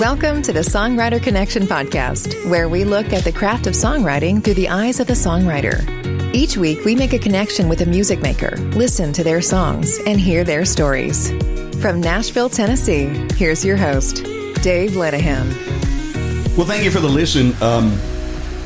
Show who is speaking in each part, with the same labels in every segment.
Speaker 1: Welcome to the Songwriter Connection podcast, where we look at the craft of songwriting through the eyes of the songwriter. Each week, we make a connection with a music maker, listen to their songs, and hear their stories. From Nashville, Tennessee, here's your host, Dave Lenihan.
Speaker 2: Well, thank you for the listen. Um,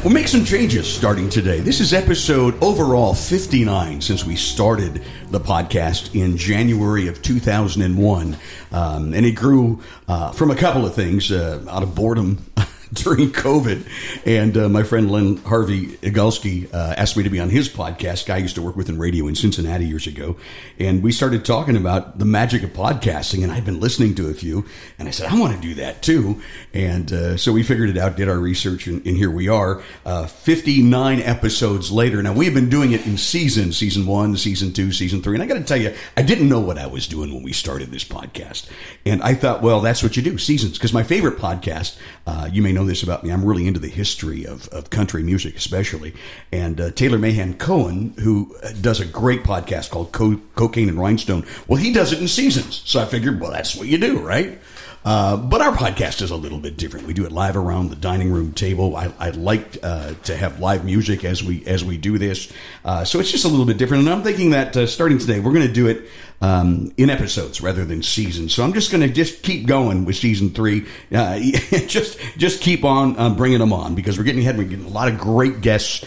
Speaker 2: we'll make some changes starting today. This is episode overall 59 since we started the podcast in January of 2001. Um, and it grew uh, from a couple of things uh, out of boredom. during COVID. And uh, my friend Len Harvey Igalski uh, asked me to be on his podcast. Guy I used to work with in radio in Cincinnati years ago. And we started talking about the magic of podcasting. And I'd been listening to a few. And I said, I want to do that too. And uh, so we figured it out, did our research, and, and here we are, uh, 59 episodes later. Now, we've been doing it in seasons season one, season two, season three. And I got to tell you, I didn't know what I was doing when we started this podcast. And I thought, well, that's what you do, seasons. Because my favorite podcast, uh, you may know this about me. I'm really into the history of, of country music, especially. And uh, Tyler Mahan Coe, who uh, does a great podcast called Co- Cocaine and Rhinestone, well, he does it in seasons. So I figured, well, that's what you do, right? Uh, but our podcast is a little bit different. We do it live around the dining room table. I, I like uh, to have live music as we as we do this, uh, so it's just a little bit different. And I'm thinking that uh, starting today, we're going to do it um, in episodes rather than seasons. So I'm just going to just keep going with season three. Uh, just just keep on uh, bringing them on because we're getting ahead. We're getting a lot of great guests.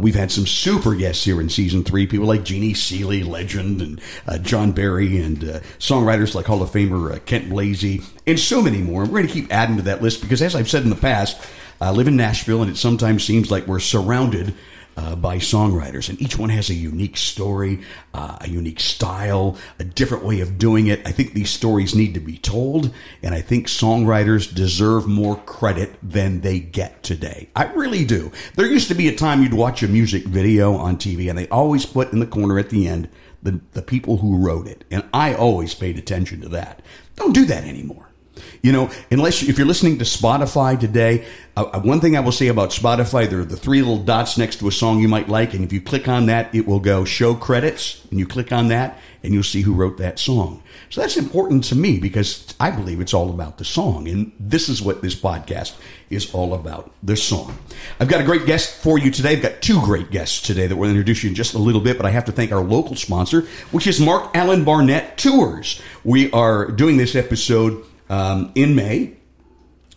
Speaker 2: we've had some super guests here in season three. People like Jeannie Seely, legend, and John Berry, and songwriters like Hall of Famer Kent Blazy and so many more. We're going to keep adding to that list because, as I've said in the past, I live in Nashville, and it sometimes seems like we're surrounded uh, by songwriters, and each one has a unique story, uh, a unique style, a different way of doing it. I think these stories need to be told, and I think songwriters deserve more credit than they get today. I really do. There used to be a time you'd watch a music video on TV, and they always put in the corner at the end the, the people who wrote it, and I always paid attention to that. Don't do that anymore. You know, unless if you're listening to Spotify today, uh, uh, one thing I will say about Spotify, there are the three little dots next to a song you might like, and if you click on that, it will go show credits, and you click on that, and you'll see who wrote that song. So that's important to me because I believe it's all about the song, and this is what this podcast is all about the song. I've got a great guest for you today. I've got two great guests today that we'll introduce you in just a little bit, but I have to thank our local sponsor, which is Marc Alan Barnette Tours. We are doing this episode um, in May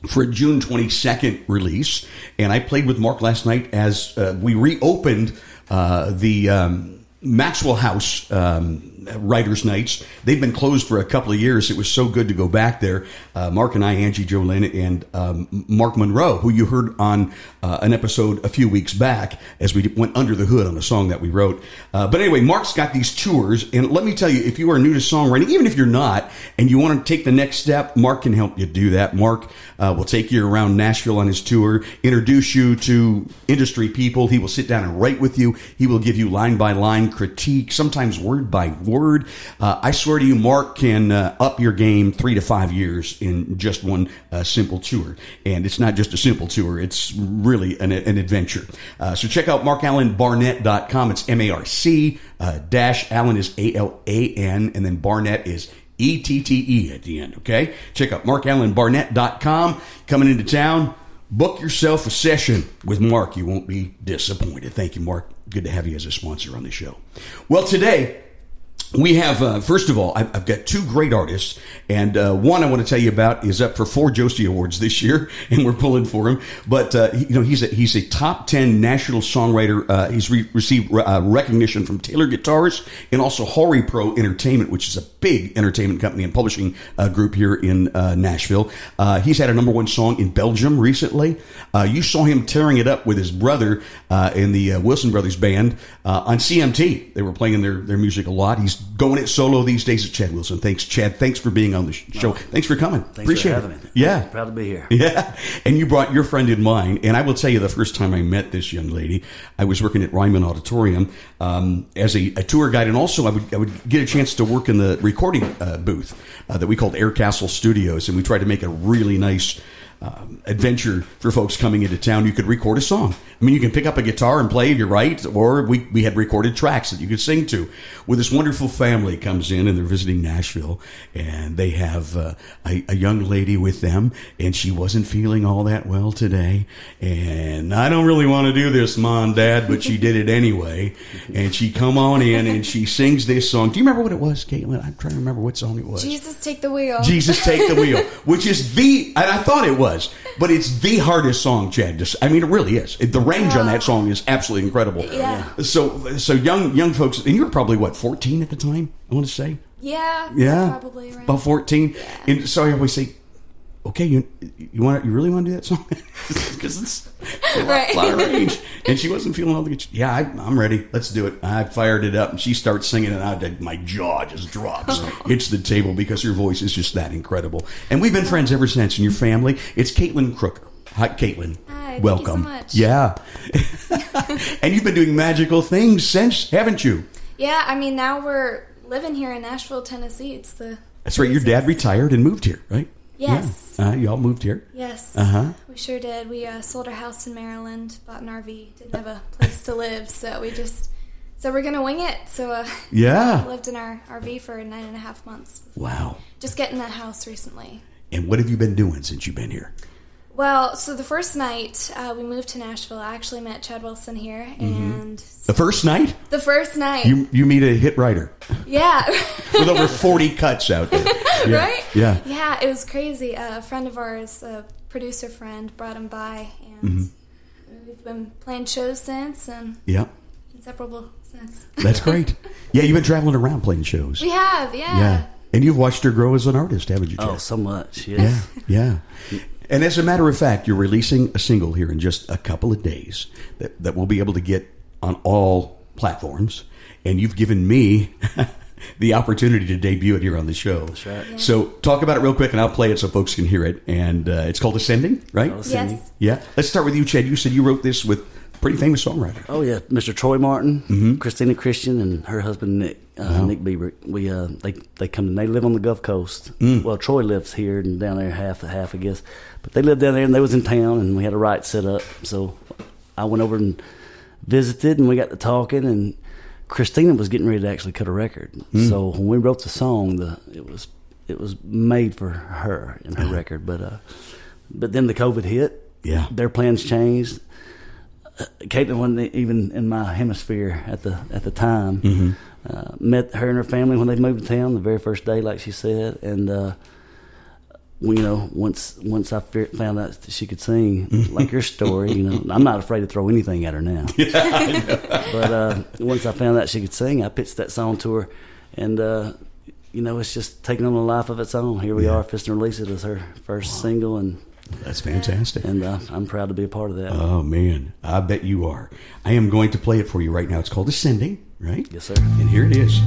Speaker 2: for a June 22nd release. And I played with Marc last night as uh, we reopened uh, the um, Maxwell House um, writers' nights. They've been closed for a couple of years. It was so good to go back there. Uh, Marc and I, Angie Jolin, and um, Mark Monroe, who you heard on uh, an episode a few weeks back as we went under the hood on a song that we wrote. Uh, but anyway, Marc's got these tours, and let me tell you, if you are new to songwriting, even if you're not, and you want to take the next step, Marc can help you do that. Marc uh, will take you around Nashville on his tour, introduce you to industry people. He will sit down and write with you. He will give you line by line critique, sometimes word by word. Uh, I swear to you, Marc can uh, up your game three to five years in just one uh, simple tour. And it's not just a simple tour, it's really an, an adventure. Uh, so check out marcalanbarnette.com. It's M A R C uh, dash Alan is A L A N, and then Barnette is E T T E at the end, okay? Check out marcalanbarnette.com. Coming into town, book yourself a session with Marc. You won't be disappointed. Thank you, Marc. Good to have you as a sponsor on the show. Well, today, we have, uh, first of all, I've, I've, got two great artists, and uh, one I want to tell you about is up for four Josie Awards this year, and we're pulling for him. But uh, you know, he's a, he's a top ten national songwriter. Uh, he's re- received uh, recognition from Taylor Guitars and also HoriPro Entertainment, which is a big entertainment company and publishing uh, group here in Nashville. he's had a number one song in Belgium recently. you saw him tearing it up with his brother in the Wilson Brothers band on CMT. They were playing their their music a lot. He's going it solo these days at Chad Wilson. Thanks, Chad. Thanks for being on the show. Oh, thanks for coming.
Speaker 3: Thanks
Speaker 2: Appreciate
Speaker 3: for having
Speaker 2: it.
Speaker 3: me.
Speaker 2: Yeah.
Speaker 3: Proud to be here.
Speaker 2: Yeah. And you brought your friend in mine. And I will tell you, the first time I met this young lady, I was working at Ryman Auditorium um, as a, a, tour guide. And also, I would, I would get a chance to work in the recording uh, booth uh, that we called Air Castle Studios. And we tried to make a really nice um, adventure for folks coming into town. You could record a song. I mean, you can pick up a guitar and play if you're right, or we, we had recorded tracks that you could sing to. Well, this wonderful family comes in and they're visiting Nashville, and they have uh, a, a young lady with them, and she wasn't feeling all that well today. And I don't really want to do this, mom, dad, but she did it anyway. And she come on in and she sings this song. Do you remember what it was, Caitlin? I'm trying to remember what song it was.
Speaker 3: Jesus, take the wheel.
Speaker 2: Jesus Take the Wheel, which is the, and I thought it was, but it's the hardest song, Chad. Just, I mean, it really is. The range on that song is absolutely incredible.
Speaker 3: Yeah.
Speaker 2: So, so young, young folks, and you were probably what, 14 at the time? I want to say.
Speaker 3: Yeah.
Speaker 2: Yeah.
Speaker 3: Probably around.
Speaker 2: About 14. And so I always say, okay, you you want you really want to do that song? Because it's a lot,
Speaker 3: Right.
Speaker 2: lot of range. And she wasn't feeling all the good. Yeah, I, I'm ready. Let's do it. I fired it up, and she starts singing, and I did, my jaw just drops, hits the table because her voice is just that incredible. And we've been friends ever since. And your family, it's Caitlin Crooker. Hi, Caitlin.
Speaker 3: Hi, thank you so
Speaker 2: Welcome.
Speaker 3: much.
Speaker 2: Yeah. and you've been doing magical things since, haven't you?
Speaker 3: Yeah, I mean, now we're living here in Nashville, Tennessee. It's the.
Speaker 2: That's right. Your dad retired and moved here, right?
Speaker 3: Yes.
Speaker 2: Yeah. Uh, y'all moved here.
Speaker 3: Yes.
Speaker 2: Uh-huh.
Speaker 3: We sure did. We uh, sold our house in Maryland, bought an RV, didn't have a place to live, so we just. So we're gonna wing it. So uh,
Speaker 2: Yeah.
Speaker 3: lived in our RV for nine and a half months.
Speaker 2: Wow.
Speaker 3: Just getting that house recently.
Speaker 2: And what have you been doing since you've been here?
Speaker 3: Well, so the first night uh, we moved to Nashville, I actually met Chad Wilson here, and
Speaker 2: The first night,
Speaker 3: the first night,
Speaker 2: you you meet a hit writer
Speaker 3: yeah,
Speaker 2: with over forty cuts out there, Yeah.
Speaker 3: right?
Speaker 2: Yeah.
Speaker 3: Yeah, it was crazy. Uh, a friend of ours, a producer friend, brought him by, and
Speaker 2: Mm-hmm.
Speaker 3: we've been playing shows since, and
Speaker 2: Yeah,
Speaker 3: inseparable since.
Speaker 2: that's great. yeah, you've been traveling around playing shows.
Speaker 3: we have, yeah.
Speaker 2: Yeah, and you've watched her grow as an artist, haven't you?
Speaker 4: Oh, so much. Yeah.
Speaker 2: Yeah, yeah. And as a matter of fact, you're releasing a single here in just a couple of days that, that we'll be able to get on all platforms. And you've given me the opportunity to debut it here on the show. That's
Speaker 4: right.
Speaker 2: So talk about it real quick, and I'll play it so folks can hear it. And uh, it's called Ascending, right?
Speaker 4: Ascending.
Speaker 3: Yes.
Speaker 2: Yeah. Let's start with you, Chad. You said you wrote this with a pretty famous songwriter.
Speaker 4: Oh yeah, Mr. Troy Martin,
Speaker 2: Mm-hmm.
Speaker 4: Christina Christian, and her husband Nick uh,
Speaker 2: Uh-huh.
Speaker 4: Nick Bieber. We uh, they they come. They live on the Gulf Coast.
Speaker 2: Mm.
Speaker 4: Well, Troy lives here and down there half half I guess, but they lived down there and they was in town and we had a right set up. So I went over and visited and we got to talking and Christina was getting ready to actually cut a record.
Speaker 2: Mm.
Speaker 4: So when we wrote the song, the it was it was made for her and her
Speaker 2: Uh-huh.
Speaker 4: record. But uh, but then the COVID hit.
Speaker 2: Yeah.
Speaker 4: their plans changed. Caitlin wasn't even in my hemisphere at the at the time.
Speaker 2: Mm-hmm.
Speaker 4: Uh, met her and her family when they moved to town the very first day, like she said, and uh, we, you know, once once I fe- found out that she could sing, like your story, you know, I'm not afraid to throw anything at her now. but uh, once I found out she could sing, I pitched that song to her, and uh, you know, it's just taking on a life of its own. Here we
Speaker 2: Yeah.
Speaker 4: are, fist and release it as her first single, and
Speaker 2: That's fantastic.
Speaker 4: and uh, I'm proud to be a part of that.
Speaker 2: Oh man, I bet you are. I am going to play it for you right now. It's called Ascending, right?
Speaker 4: Yes, sir.
Speaker 2: And here it is.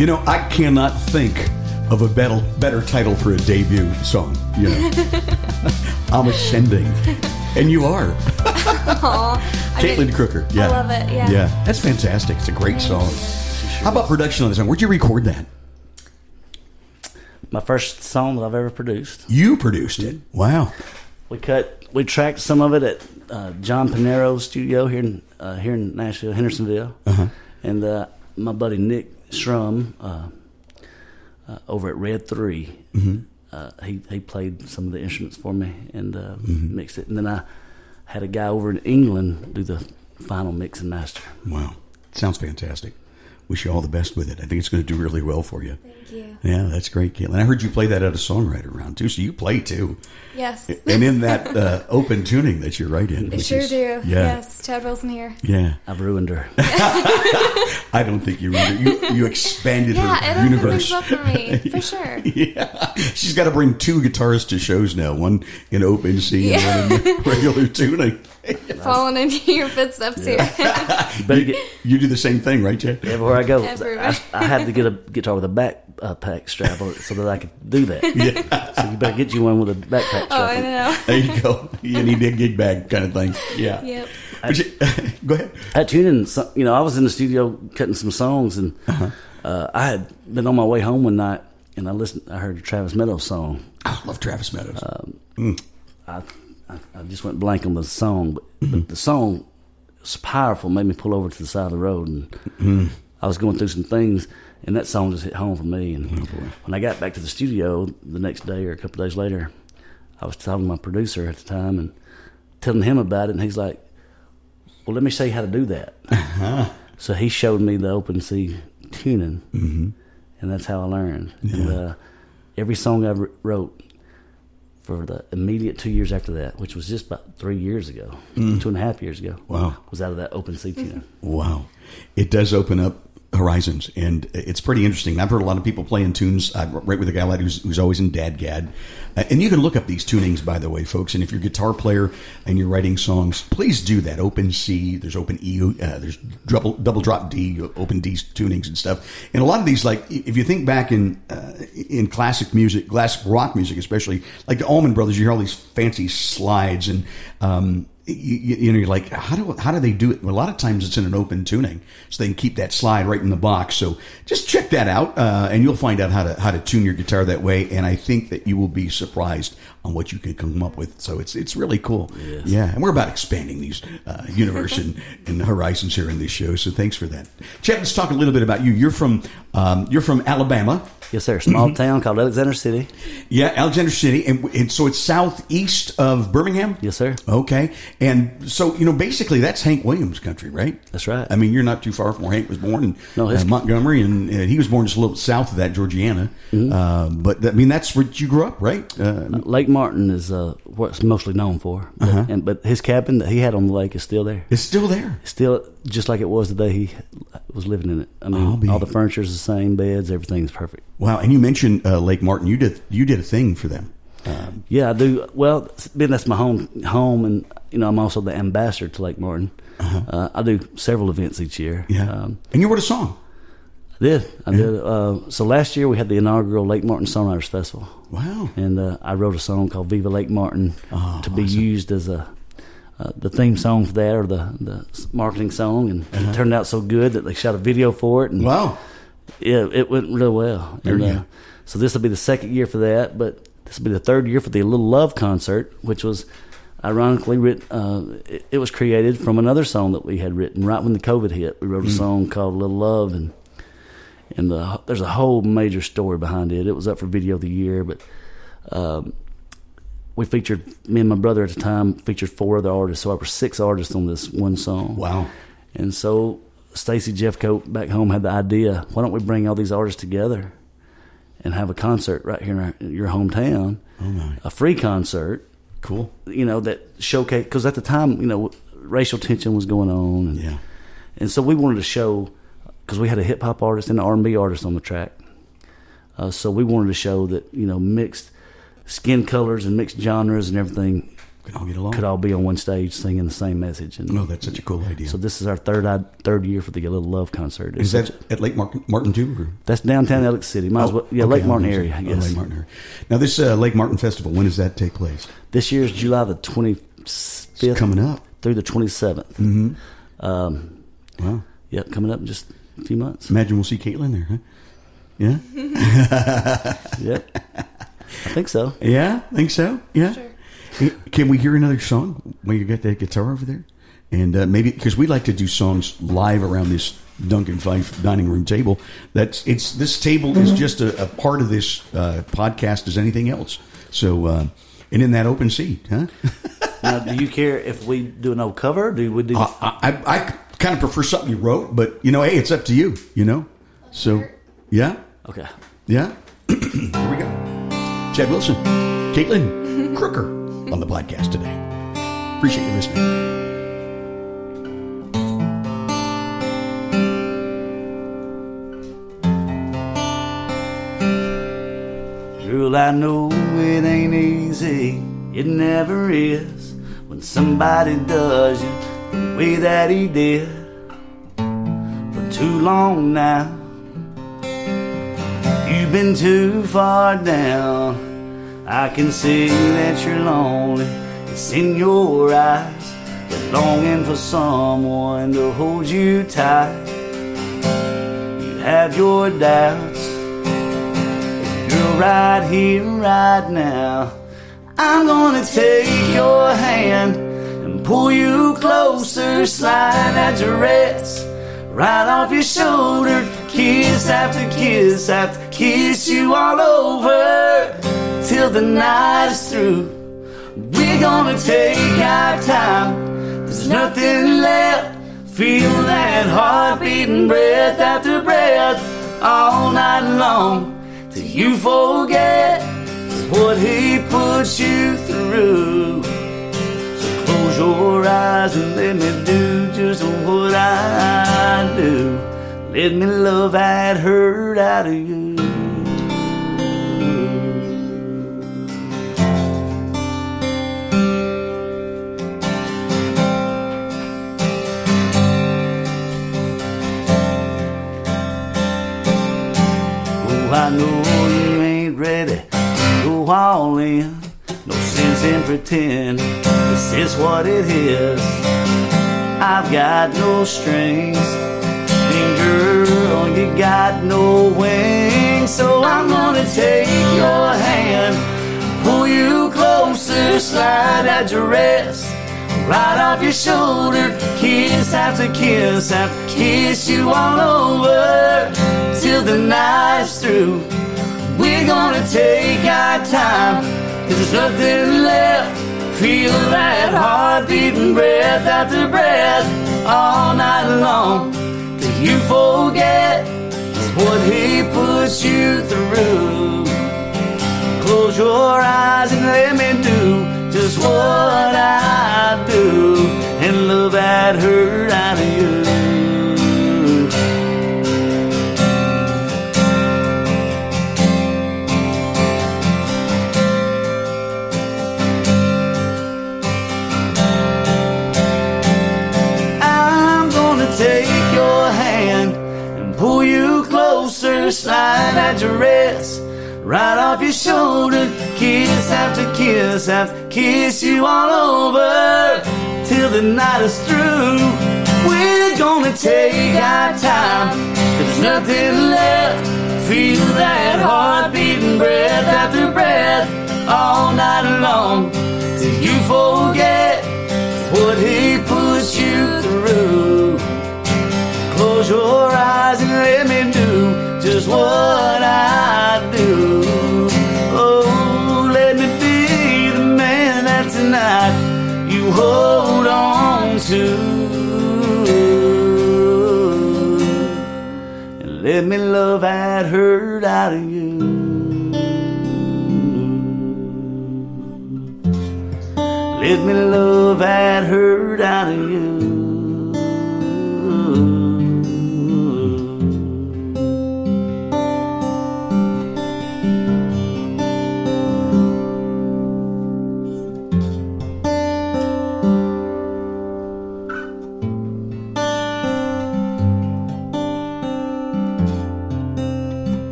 Speaker 2: You know, I cannot think of a better better title for a debut song. You know, I'm ascending, and you are.
Speaker 3: Aw,
Speaker 2: Caitlin
Speaker 3: did-
Speaker 2: Crooker. Yeah,
Speaker 3: I love it. Yeah.
Speaker 2: yeah, that's fantastic. It's a great song. How about production on this song? Where'd you record that?
Speaker 4: My first song that I've ever produced.
Speaker 2: You produced it. Wow.
Speaker 4: We cut, we tracked some of it at uh, John Pinero's studio here in uh, here in Nashville, Hendersonville,
Speaker 2: Uh-huh.
Speaker 4: and uh, my buddy Nick Shrum uh, uh, over at Red 3
Speaker 2: Mm-hmm.
Speaker 4: uh, he he played some of the instruments for me and uh,
Speaker 2: Mm-hmm.
Speaker 4: mixed it, and then I had a guy over in England do the final mix and master.
Speaker 2: Wow. Sounds fantastic. Wish you all the best with it. I think it's going to do really well for you.
Speaker 3: Thank you.
Speaker 2: Yeah, that's great, Caitlin. I heard you play that at a songwriter round too, so you play too.
Speaker 3: Yes.
Speaker 2: And in that uh, open tuning that you're right in.
Speaker 3: I sure
Speaker 2: is-
Speaker 3: do.
Speaker 2: Yeah.
Speaker 3: Yes. Chad Wilson here.
Speaker 2: Yeah.
Speaker 4: I've ruined her.
Speaker 2: I don't think you really, you you expanded
Speaker 3: Yeah,
Speaker 2: her
Speaker 3: it
Speaker 2: universe.
Speaker 3: things for me, for sure.
Speaker 2: Yeah, she's got to bring two guitars to shows now. One in open C and one in regular tuning.
Speaker 3: Following into your footsteps here.
Speaker 4: You better get
Speaker 2: You do the same thing, right, Chad?
Speaker 4: everywhere I go. I, I had to get a guitar with a back uh, strap on it so that I could do that.
Speaker 2: Yeah,
Speaker 4: So you better get you one with a backpack strap.
Speaker 3: oh, I know.
Speaker 2: there you go. You need a gig bag kind of thing. Yeah.
Speaker 3: Yep.
Speaker 2: But you- go ahead.
Speaker 4: I tuned in. Some, you know, I was in the studio cutting some songs, and
Speaker 2: Uh-huh.
Speaker 4: uh, I had been on my way home one night, and I listened. I heard a Travis Meadows song.
Speaker 2: I love Travis Meadows.
Speaker 4: I, I, I just went blank on the song, but, but the song was powerful. Made me pull over to the side of the road, and I was going through some things, and that song just hit home for me. And when I got back to the studio the next day or a couple days later, I was talking to my producer at the time and telling him about it, and he's like, "Well, let me show you how to do that." So he showed me the open C tuning, and that's how I learned. And uh, every song I wrote for the immediate two years after that, which was just about three years ago, mm. two and a half years ago,
Speaker 2: Wow.
Speaker 4: was out of that open C tuning.
Speaker 2: Wow. It does open up horizons, and it's pretty interesting. I've heard a lot of people playing tunes. I write with a guy like who's, who's always in DADGAD. Uh, and you can look up these tunings, by the way, folks. And if you're a guitar player and you're writing songs, please do that. Open C, there's open E, uh, there's double, double drop D, open D tunings and stuff. And a lot of these, like, if you think back in uh, in classic music, classic rock music especially, like the Allman Brothers, you hear all these fancy slides and um, you, you know, you're like, how do how do they do it? Well, a lot of times it's in an open tuning, so they can keep that slide right in the box. So just check that out, uh, and you'll find out how to how to tune your guitar that way. And I think that you will be surprised on what you can come up with. So it's it's really cool. Yeah, and we're about expanding these uh, universe and, and horizons here in this show. So thanks for that, Chad. Let's talk a little bit about you. You're from um, you're from Alabama.
Speaker 4: Yes, sir. Small town called Alexander City.
Speaker 2: Yeah, Alexander City, and, and so it's southeast of Birmingham.
Speaker 4: Yes, sir.
Speaker 2: Okay, and so you know, basically, that's Hank Williams' country, right?
Speaker 4: That's right.
Speaker 2: I mean, you're not too far from where Hank was born in
Speaker 4: No,
Speaker 2: uh, Montgomery, and uh, he was born just a little south of that, Georgiana.
Speaker 4: Mm-hmm.
Speaker 2: Uh, but I mean, that's where you grew up, right? Uh,
Speaker 4: Lake Martin is uh, what's mostly known for, but,
Speaker 2: Uh-huh.
Speaker 4: and, but his cabin that he had on the lake is still there.
Speaker 2: it's still there.
Speaker 4: Still just like it was the day he was living in it. I mean, all the furniture's the same, beds, everything's perfect.
Speaker 2: Wow, and you mentioned uh, Lake Martin. You did you did a thing for them. Um,
Speaker 4: Yeah, I do. Well, being that's my home, home, and you know, I'm also the ambassador to Lake Martin. uh I do several events each year.
Speaker 2: Uh-huh. yeah,
Speaker 4: um,
Speaker 2: and you wrote a song.
Speaker 4: Did. I did. Uh, so last year we had the inaugural Lake Martin Songwriters Festival,
Speaker 2: Wow.
Speaker 4: and uh, I wrote a song called "Viva Lake Martin"
Speaker 2: Oh,
Speaker 4: to be used as a uh, the theme song for that or the the marketing song, and it turned out so good that they shot a video for it, and
Speaker 2: Uh-huh. Wow.
Speaker 4: yeah, it went really well. And, uh, so this will be the second year for that, but this will be the third year for the Little Love concert, which was ironically written. Uh, it, it was created from another song that we had written right when the COVID hit. We
Speaker 2: Mm.
Speaker 4: wrote a song called Little Love, and and the, there's a whole major story behind it. It was up for video of the year, but. Um, we featured me and my brother at the time featured four other artists, so I was six artists on this one song.
Speaker 2: Wow.
Speaker 4: And so Stacy Jeffcoat back home had the idea, why don't we bring all these artists together and have a concert right here in, our, in your hometown,
Speaker 2: Oh my.
Speaker 4: a free concert,
Speaker 2: Cool.
Speaker 4: you know, that showcase, because at the time, you know, racial tension was going on. And,
Speaker 2: Yeah.
Speaker 4: and so we wanted to show, because we had a hip hop artist and an R&B artist on the track. Uh, so we wanted to show that, you know, mixed skin colors and mixed genres and everything
Speaker 2: could all get along.
Speaker 4: could all be on one stage singing the same message. And
Speaker 2: Oh, that's such a cool idea.
Speaker 4: so this is our third third year for the Little Love concert. It's
Speaker 2: is that
Speaker 4: a-
Speaker 2: at Lake Martin, Martin too? Or?
Speaker 4: that's downtown Alex City? Might as well, yeah,
Speaker 2: Oh, okay,
Speaker 4: Lake Martin area. I
Speaker 2: oh, Lake Martin area. Now, this uh, Lake Martin Festival, when does that take place?
Speaker 4: this year's July the twenty fifth.
Speaker 2: Coming up.
Speaker 4: through the twenty seventh. Mm-hmm. Um,
Speaker 2: Wow.
Speaker 4: yep, coming up just a few months.
Speaker 2: Imagine we'll see Caitlin there, huh? Yeah?
Speaker 4: Yep, I think so.
Speaker 2: Yeah? Think so? Yeah?
Speaker 3: Sure.
Speaker 2: Can we hear another song when you get that guitar over there? And uh, maybe because we like to do songs live around this Duncan Phyfe dining room table. That's it's this table is just a, a part of this uh, podcast as anything else. So uh, and in that open seat, huh?
Speaker 4: Now, do you care if we do an old cover? Do we do?
Speaker 2: I, I, I kind of prefer something you wrote, but you know, hey, it's up to you. You know, so yeah,
Speaker 4: okay.
Speaker 2: yeah. Here we go. Chad Wilson, Caitlin Crooker on the podcast today. Appreciate you listening.
Speaker 4: Girl, I know it ain't easy. It never is when somebody does you the way that he did for too long now. You've been too far down. I can see that you're lonely. It's in your eyes. You're longing for someone to hold you tight. You have your doubts. You're right here, right now. I'm gonna take your hand and pull you closer, slide that dress right off your shoulder. Kiss after kiss after kiss you all over till the night is through. We're gonna take our time. There's nothing left. Feel that heart beating breath after breath all night long till you forget what he put you through. Eyes and let me do just what I do. Let me love that hurt out of you. Oh, I know you ain't ready to go all in. In pretend this is what it is. I've got no strings, and girl, you got no wings. So I'm gonna take your hand, pull you closer, slide that dress right off your shoulder. Kiss after kiss after kiss you all over till the night's through. We're gonna take our time, cause there's nothing left. Feel that heart beating breath after breath all night long till you forget what he puts you through. Close your eyes and let me do just what I do and love that hurt out of you. Right off your shoulder. Kiss after kiss after kiss you all over till the night is through. We're gonna take our time, there's nothing left. Feel that heart beating breath after breath all night long till you forget what he puts you through. Close your eyes and let me do just what I do. Oh, let me be the man that tonight you hold on to. And let me love that hurt out of you. Let me love that hurt out of you.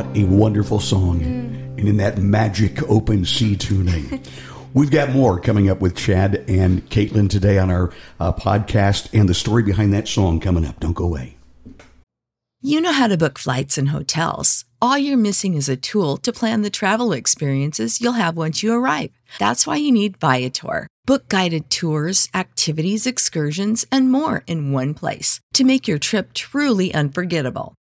Speaker 2: What a wonderful song. And in that magic open C tuning. We've got more coming up with Chad and Caitlin today on our uh, podcast and the story behind that song coming up. Don't go away.
Speaker 5: You know how to book flights and hotels. All you're missing is a tool to plan the travel experiences you'll have once you arrive. That's why you need Viator. Book guided tours, activities, excursions, and more in one place to make your trip truly unforgettable.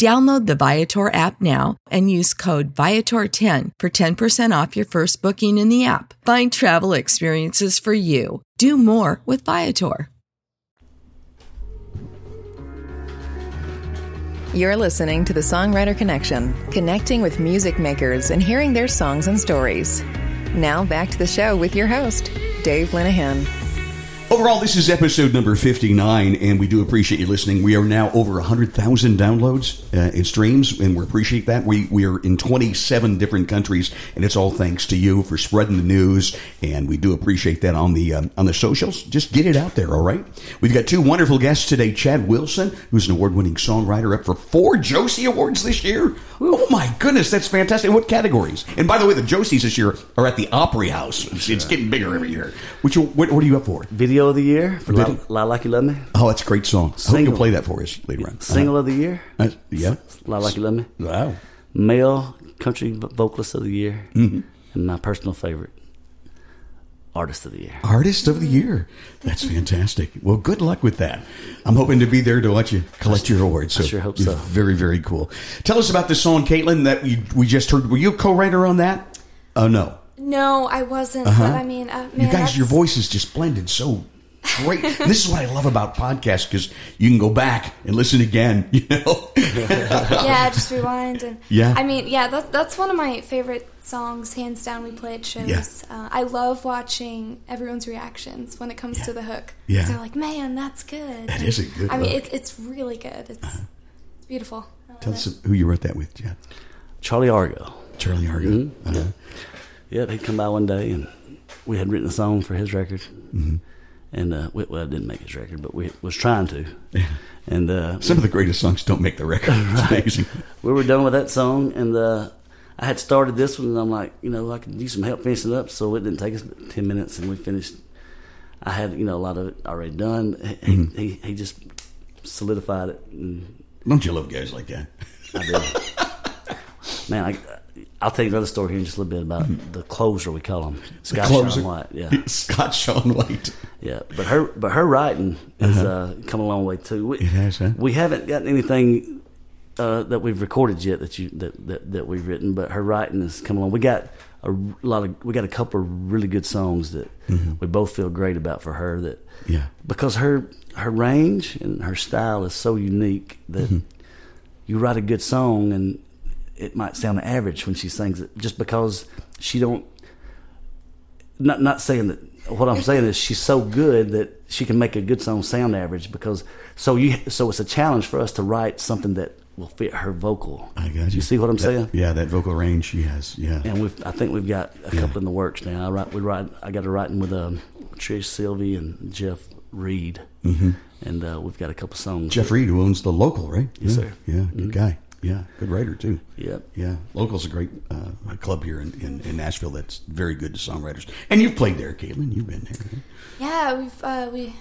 Speaker 5: Download the Viator app now and use code Viator10 for 10% off your first booking in the app. Find travel experiences for you. Do more with Viator.
Speaker 1: You're listening to the Songwriter Connection, connecting with music makers and hearing their songs and stories. Now back to the show with your host, Dave Linehan.
Speaker 2: Overall, this is episode number 59, and we do appreciate you listening. We are now over 100,000 downloads uh, and streams, and we appreciate that. We, we are in 27 different countries, and it's all thanks to you for spreading the news, and we do appreciate that on the um, on the socials. Just get it out there, all right? We've got two wonderful guests today. Chad Wilson, who's an award-winning songwriter, up for four Josie Awards this year. Oh my goodness, that's fantastic! What categories? And by the way, the Josies this year are at the Opry House. It's, it's getting bigger every year. Which what, what are you up for?
Speaker 4: Video of the year for La, La Like You Love Me.
Speaker 2: Oh, that's a great song. I hope you'll play that for us later on.
Speaker 4: Single of the year.
Speaker 2: Uh, yeah.
Speaker 4: La Like You Love Me.
Speaker 2: Wow.
Speaker 4: Male country vocalist of the year.
Speaker 2: Mm-hmm.
Speaker 4: And my personal favorite, artist of the year.
Speaker 2: Artist of the Year. That's fantastic. Well, good luck with that. I'm hoping to be there to watch you collect your awards. So
Speaker 4: I sure hope so.
Speaker 2: Very, very cool. Tell us about the song, Caitlin, that we, we just heard. Were you a co-writer on that? Oh, no.
Speaker 3: No, I wasn't.
Speaker 2: Uh-huh.
Speaker 3: But I mean, uh, man,
Speaker 2: you guys,
Speaker 3: that's-
Speaker 2: your voices just blended so great. this is what I love about podcasts because you can go back and listen again, you know?
Speaker 3: yeah, just rewind and
Speaker 2: Yeah.
Speaker 3: I mean, yeah, that's that's one of my favorite songs, hands down. We play at shows.
Speaker 2: Yeah.
Speaker 3: Uh, I love watching everyone's reactions when it comes to the hook.
Speaker 2: Yeah.
Speaker 3: they're like, "Man, that's good."
Speaker 2: That is a good
Speaker 3: I mean,
Speaker 2: hook.
Speaker 3: it's it's really good. It's, it's beautiful.
Speaker 2: Tell
Speaker 3: it.
Speaker 2: us who you wrote that with, Chad.
Speaker 4: Charlie Argo.
Speaker 2: Charlie Argo.
Speaker 4: Mm-hmm.
Speaker 2: Uh-huh.
Speaker 4: Yeah, he'd come by one day and we had written a song for his record.
Speaker 2: Mm-hmm.
Speaker 4: And, uh, we, well, I didn't make his record, but we was trying to. And, uh,
Speaker 2: Some of the greatest songs don't make the record. It's amazing.
Speaker 4: we were done with that song, and uh, I had started this one, and I'm like, you know, I can use some help finishing it up. So it didn't take us ten minutes, and we finished. I had, you know, a lot of it already done. He
Speaker 2: Mm-hmm.
Speaker 4: he, he just solidified it, and
Speaker 2: Don't you love guys like that?
Speaker 4: I did. Man, I, I'll tell you another story here in just a little bit about the closer we call him, Scott. Sean White. Yeah,
Speaker 2: Scott Sean White.
Speaker 4: yeah. But her, but her writing has uh, come a long way too. We,
Speaker 2: Uh-huh. It has, huh?
Speaker 4: we haven't gotten anything uh, that we've recorded yet that you that, that, that we've written, but her writing has come along. We got a lot of we got a couple of really good songs that we both feel great about for her. That
Speaker 2: Mm-hmm. Yeah.
Speaker 4: because her her range and her style is so unique that
Speaker 2: Mm-hmm.
Speaker 4: you write a good song and it might sound average when she sings it just because she don't not not saying that what I'm saying is she's so good that she can make a good song sound average because so you so it's a challenge for us to write something that will fit her vocal.
Speaker 2: I got you.
Speaker 4: You see what I'm
Speaker 2: That-
Speaker 4: saying?
Speaker 2: Yeah, that vocal range she has. Yeah.
Speaker 4: And we've I think we've got a couple in the works now. I write we write I got a writing with um, Trish Sylvie and Jeff Reed, mm-hmm. and uh, we've got a couple songs.
Speaker 2: Jeff Reed, who owns the local, right?
Speaker 4: Yes,
Speaker 2: yeah.
Speaker 4: sir.
Speaker 2: Yeah, good guy. Yeah, good writer too.
Speaker 4: Yep.
Speaker 2: Yeah, local's a great uh, club here in, in, in Nashville. That's very good to songwriters. And you've played there, Caitlin. You've been there. Right?
Speaker 3: Yeah, we've uh, we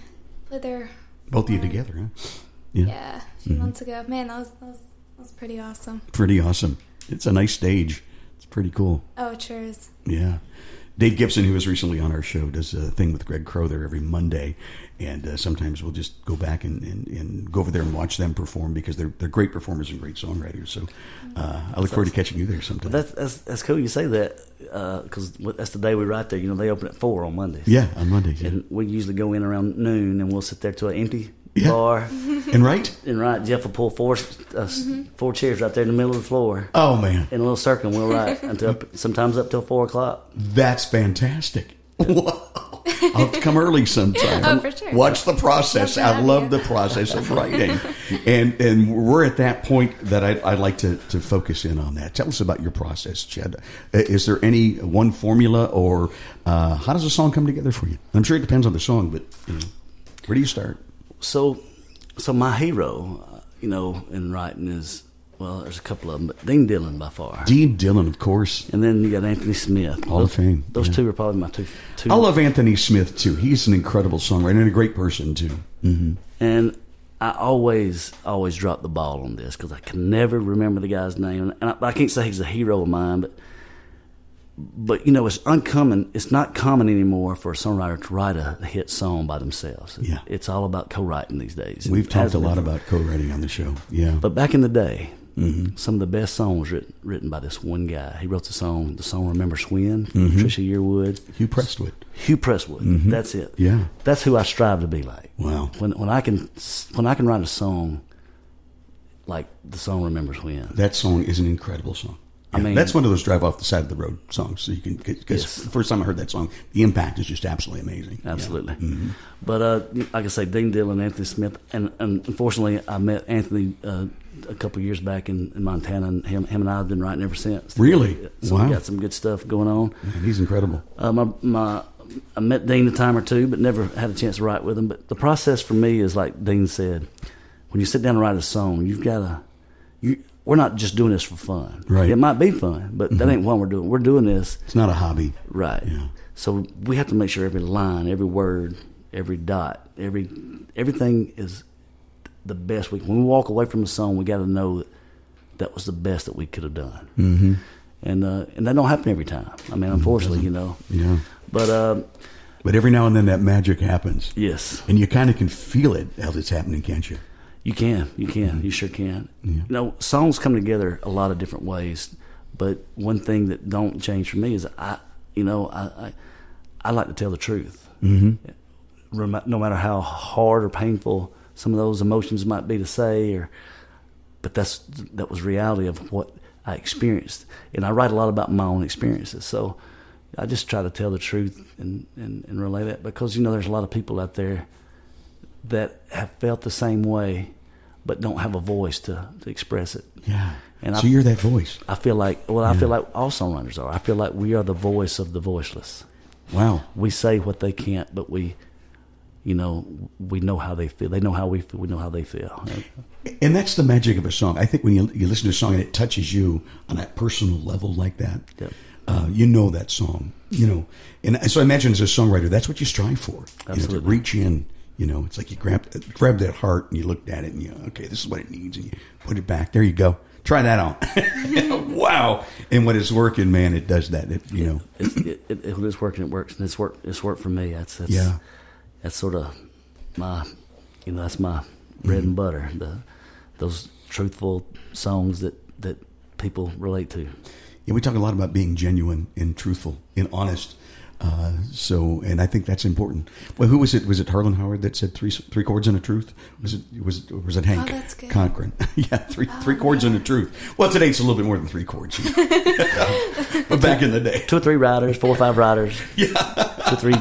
Speaker 3: played there.
Speaker 2: Both of you together, huh? Yeah,
Speaker 3: Yeah, a few months ago. Man, that was that was that was pretty awesome.
Speaker 2: pretty awesome. It's a nice stage. It's pretty cool.
Speaker 3: Oh, it sure is.
Speaker 2: Yeah. Dave Gibson, who was recently on our show, does a thing with Greg Crowther every Monday, and uh, sometimes we'll just go back and, and, and go over there and watch them perform because they're they're great performers and great songwriters. So uh, I look forward to catching you there sometime.
Speaker 4: That's, that's that's cool. You say that because that's the day we write there. You know, they open at four on Mondays.
Speaker 2: yeah, on Mondays. Yeah.
Speaker 4: And we usually go in around noon, and we'll sit there till an empty
Speaker 2: Yeah.
Speaker 4: bar,
Speaker 2: And right?
Speaker 4: and right, Jeff will pull four uh, four chairs right there in the middle of the floor
Speaker 2: Oh man,
Speaker 4: in a little circle, and we'll write until sometimes up till four o'clock.
Speaker 2: that's fantastic. Wow. I'll have to come early sometime.
Speaker 3: Oh, for sure.
Speaker 2: Watch the process. I love
Speaker 3: you.
Speaker 2: the process of writing, and and we're at that point that I, I'd like to to focus in on that. Tell us about your process, Chad. Uh, Is there any one formula, or uh, how does a song come together for you? I'm sure it depends on the song, but you know, where do you start?
Speaker 4: So, so my hero, uh, you know, in writing is well, there's a couple of them, but Dean Dillon by far,
Speaker 2: Dean Dillon, of course.
Speaker 4: and then you got Anthony Smith.
Speaker 2: Hall of
Speaker 4: Those-
Speaker 2: Fame,
Speaker 4: Those
Speaker 2: yeah.
Speaker 4: two are probably my two. two
Speaker 2: I love Anthony Smith too. He's an incredible songwriter and a great person too. hmm
Speaker 4: And I always, always drop the ball on this because I can never remember the guy's name. And I, I can't say he's a hero of mine, but but you know, it's uncommon. It's not common anymore for a songwriter to write a hit song by themselves.
Speaker 2: Yeah.
Speaker 4: it's all about co-writing these days.
Speaker 2: We've
Speaker 4: It
Speaker 2: talked a lot
Speaker 4: been.
Speaker 2: about co-writing on the show. Yeah,
Speaker 4: But back in the day,
Speaker 2: Mm-hmm.
Speaker 4: some of the best songs written written by this one guy. He wrote the song, the song "Remembers When," Trisha Yearwood,
Speaker 2: Hugh Prestwood.
Speaker 4: Hugh Presswood. That's it.
Speaker 2: Mm-hmm. Yeah.
Speaker 4: that's who I strive to be like.
Speaker 2: Wow.
Speaker 4: When when I can when I can write a song like the song "Remembers When."
Speaker 2: That song is an incredible song.
Speaker 4: I
Speaker 2: Yeah,
Speaker 4: mean-
Speaker 2: that's one of those drive off the side of the road songs. So you can because
Speaker 4: Yes.
Speaker 2: the first time I heard that song, the impact is just absolutely amazing. Yeah.
Speaker 4: Absolutely.
Speaker 2: Mm-hmm.
Speaker 4: But uh, like I say, Dean Dillon, Anthony Smith, and, and unfortunately, I met Anthony uh, a couple of years back in, in Montana, and him, him and I have been writing ever since.
Speaker 2: Really?
Speaker 4: So
Speaker 2: Wow.
Speaker 4: we got some good stuff going on.
Speaker 2: Man, he's incredible.
Speaker 4: Uh, my, my, I met Dean a time or two, but never had a chance to write with him. But the process for me is like Dean said, when you sit down and write a song, you've got to. You, we're not just doing this for fun.
Speaker 2: Right. Mm-hmm.
Speaker 4: It might be fun, but that ain't what we're doing. We're doing this
Speaker 2: It's not a hobby.
Speaker 4: Right.
Speaker 2: Yeah.
Speaker 4: So we have to make sure every line, every word, every dot, every everything is the best we. When we walk away from a song, we got to know that that was the best that we could have done. Mm-hmm. And uh, and that don't happen every time. I mean, unfortunately, you know.
Speaker 2: Yeah.
Speaker 4: But uh,
Speaker 2: But every now and then that magic happens.
Speaker 4: yes,
Speaker 2: And you kind of can feel it as it's happening, can't you?
Speaker 4: you can, you can, you sure can. You know, songs come together a lot of different ways. But one thing that don't change for me is I, you know, I I, I like to tell the truth. rem- no matter how hard or painful some of those emotions might be to say or but that's that was reality of what I experienced and I write a lot about my own experiences so I just try to tell the truth and, and, and relay that because you know there's a lot of people out there that have felt the same way but don't have a voice to, to express it
Speaker 2: Yeah.
Speaker 4: And
Speaker 2: so
Speaker 4: I-
Speaker 2: you're that voice.
Speaker 4: I feel like well I feel like all songwriters are I feel like we are the voice of the voiceless
Speaker 2: Wow.
Speaker 4: we say what they can't, but we, you know, we know how they feel. They know how we feel. We know how they feel.
Speaker 2: And that's the magic of a song. I think when you, you listen to a song and it touches you on that personal level like that,
Speaker 4: Yep.
Speaker 2: uh, you know that song. You know, and so I imagine as a songwriter, that's what you strive for. You know, to reach in. You know, it's like you grab grab that heart and you looked at it and you okay, this is what it needs, and you put it back. There you go. Try that on. wow! And when it's working, man, it does that. It, you know,
Speaker 4: It's, it, it, it, when it's working, it works, and it's worked. It's worked for me. That's, that's
Speaker 2: Yeah.
Speaker 4: That's sort of my, you know, that's my bread and butter. The those truthful songs that that people relate to.
Speaker 2: Yeah, we talk a lot about being genuine and truthful and honest. Uh, so, and I think that's important. Well, who was it? Was it Harlan Howard that said three three chords and a truth? Was it was it, was it Hank
Speaker 3: Oh, that's good.
Speaker 2: Cochran? yeah, three three chords and a truth. Well, today it's a little bit more than three chords, but back in the day,
Speaker 4: Two or three riders, four or five riders. Yeah. Two or three,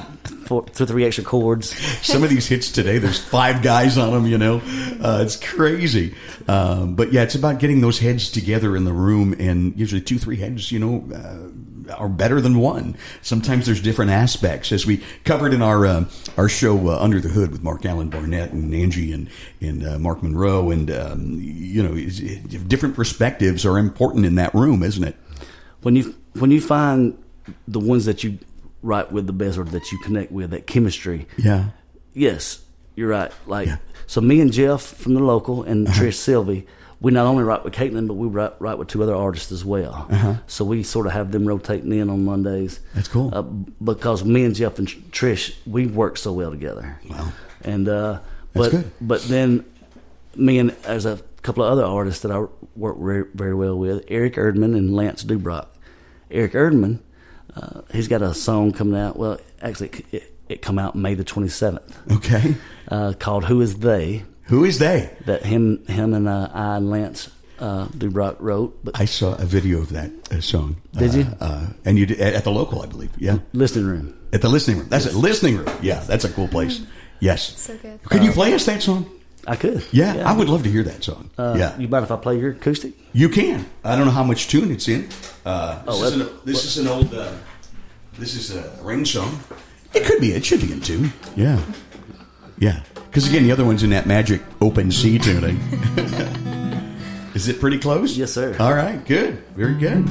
Speaker 4: four, two three extra chords.
Speaker 2: some of these hits today, there's five guys on them. You know, uh, it's crazy. Um, but yeah, it's about getting those heads together in the room, and usually two, three heads, you know, uh, are better than one. Sometimes there's different aspects, as we covered in our uh, our show uh, Under the Hood with Marc Alan Barnette and Angie and and uh, Mark Monroe, and um, you know, it's- different perspectives are important in that room, isn't it?
Speaker 4: when you when you find the ones that you write with the or that you connect with that chemistry
Speaker 2: Yeah.
Speaker 4: yes you're right like
Speaker 2: Yeah. Uh-huh.
Speaker 4: so me and jeff from the local and trish sylvie we not only write with caitlin but we write, write with two other artists as well so we sort of have them rotating in on mondays
Speaker 2: Uh-huh. That's cool.
Speaker 4: uh, because me and jeff and trish we work so well together
Speaker 2: Wow.
Speaker 4: and uh but but then me and there's a couple of other artists that I work very, very well with, Eric Erdman and Lance Dubrock. Eric Erdman, uh, he's got a song coming out. Well, actually, it, It come out May the 27th.
Speaker 2: Okay.
Speaker 4: Uh, called "Who Is They."
Speaker 2: Who is they?
Speaker 4: That him, him, and uh, I and Lance uh, Dubrock wrote. But
Speaker 2: I saw a video of that uh, song.
Speaker 4: Did
Speaker 2: Uh,
Speaker 4: you?
Speaker 2: Uh, and you did at, at the local, I believe. Yeah.
Speaker 4: listening room.
Speaker 2: At the listening room. That's it. Listening room. Yeah, that's a cool place. Yes.
Speaker 3: So good.
Speaker 2: Could you play us that song?
Speaker 4: I could.
Speaker 2: Yeah, I would love to hear that song.
Speaker 4: Uh,
Speaker 2: yeah,
Speaker 4: You mind if I play your acoustic?
Speaker 2: you can. I don't know how much tune it's in. Uh, this
Speaker 4: Oh,
Speaker 2: is an, this is an old. Uh, this is a rain song. It could be. It should be in tune. Yeah, yeah. Because again, the other one's in that magic open C tuning. is it pretty close?
Speaker 4: Yes, sir.
Speaker 2: All right. Good. Very good.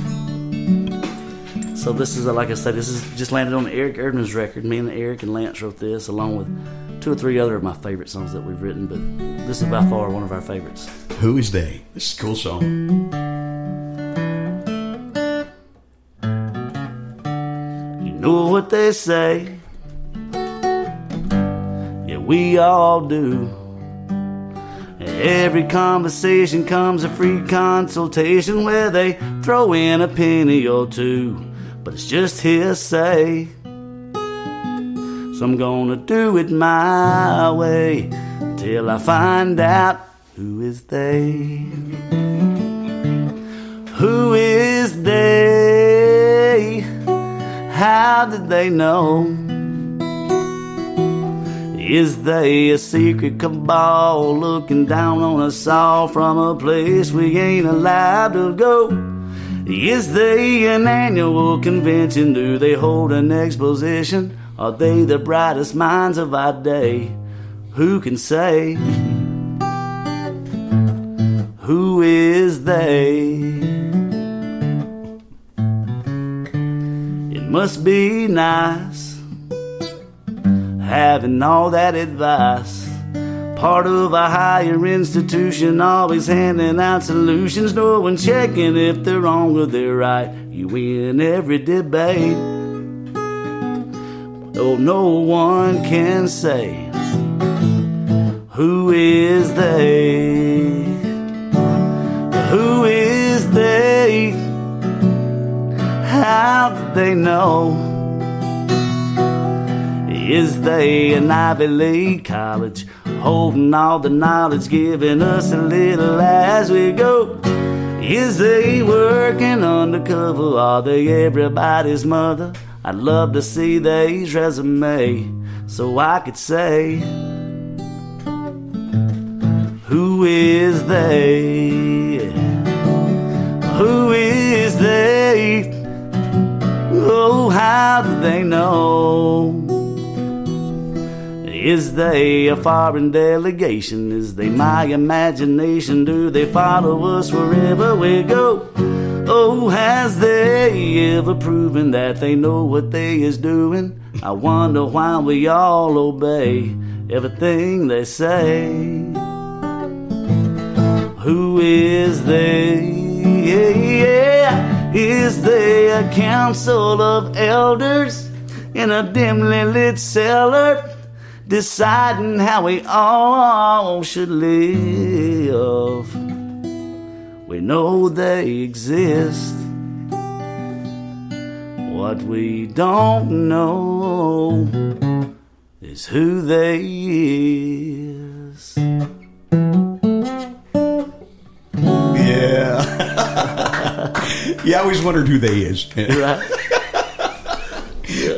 Speaker 4: So this is, like I said, this is just landed on Eric Erdman's record. Me and Eric and Lance wrote this, along with two or three other of my favorite songs that we've written. But this is by far one of our favorites.
Speaker 2: Who is they? This is a cool song.
Speaker 4: You know what they say? Yeah, we all do. Every conversation comes a free consultation where they throw in a penny or two, but it's just hearsay. So I'm gonna do it my way till I find out who is they. Who is they? How did they know? Is they a secret cabal looking down on us all from a place we ain't allowed to go? Is they an annual convention? Do they hold an exposition? Are they the brightest minds of our day? Who can say? Who is they? It must be nice having all that advice. Part of a higher institution, always handing out solutions. No one checking if they're wrong or they're right. You win every debate. Oh, no one can say who is they. Who is they? How did they know? Is they an Ivy League college holding all the knowledge, giving us a little as we go? Is they working undercover? Are they everybody's mother? I'd love to see they's resume so I could say, Who is they? Who is they? Oh, how do they know? Is they a foreign delegation? Is they my imagination? Do they follow us wherever we go? Oh, has they ever proven that they know what they is doing? I wonder why we all obey everything they say. Who is they? Yeah, is they a council of elders in a dimly lit cellar? deciding how we all should live. We know they exist. What we don't know is who they is.
Speaker 2: Yeah. yeah, I always wondered who they is.
Speaker 4: Right?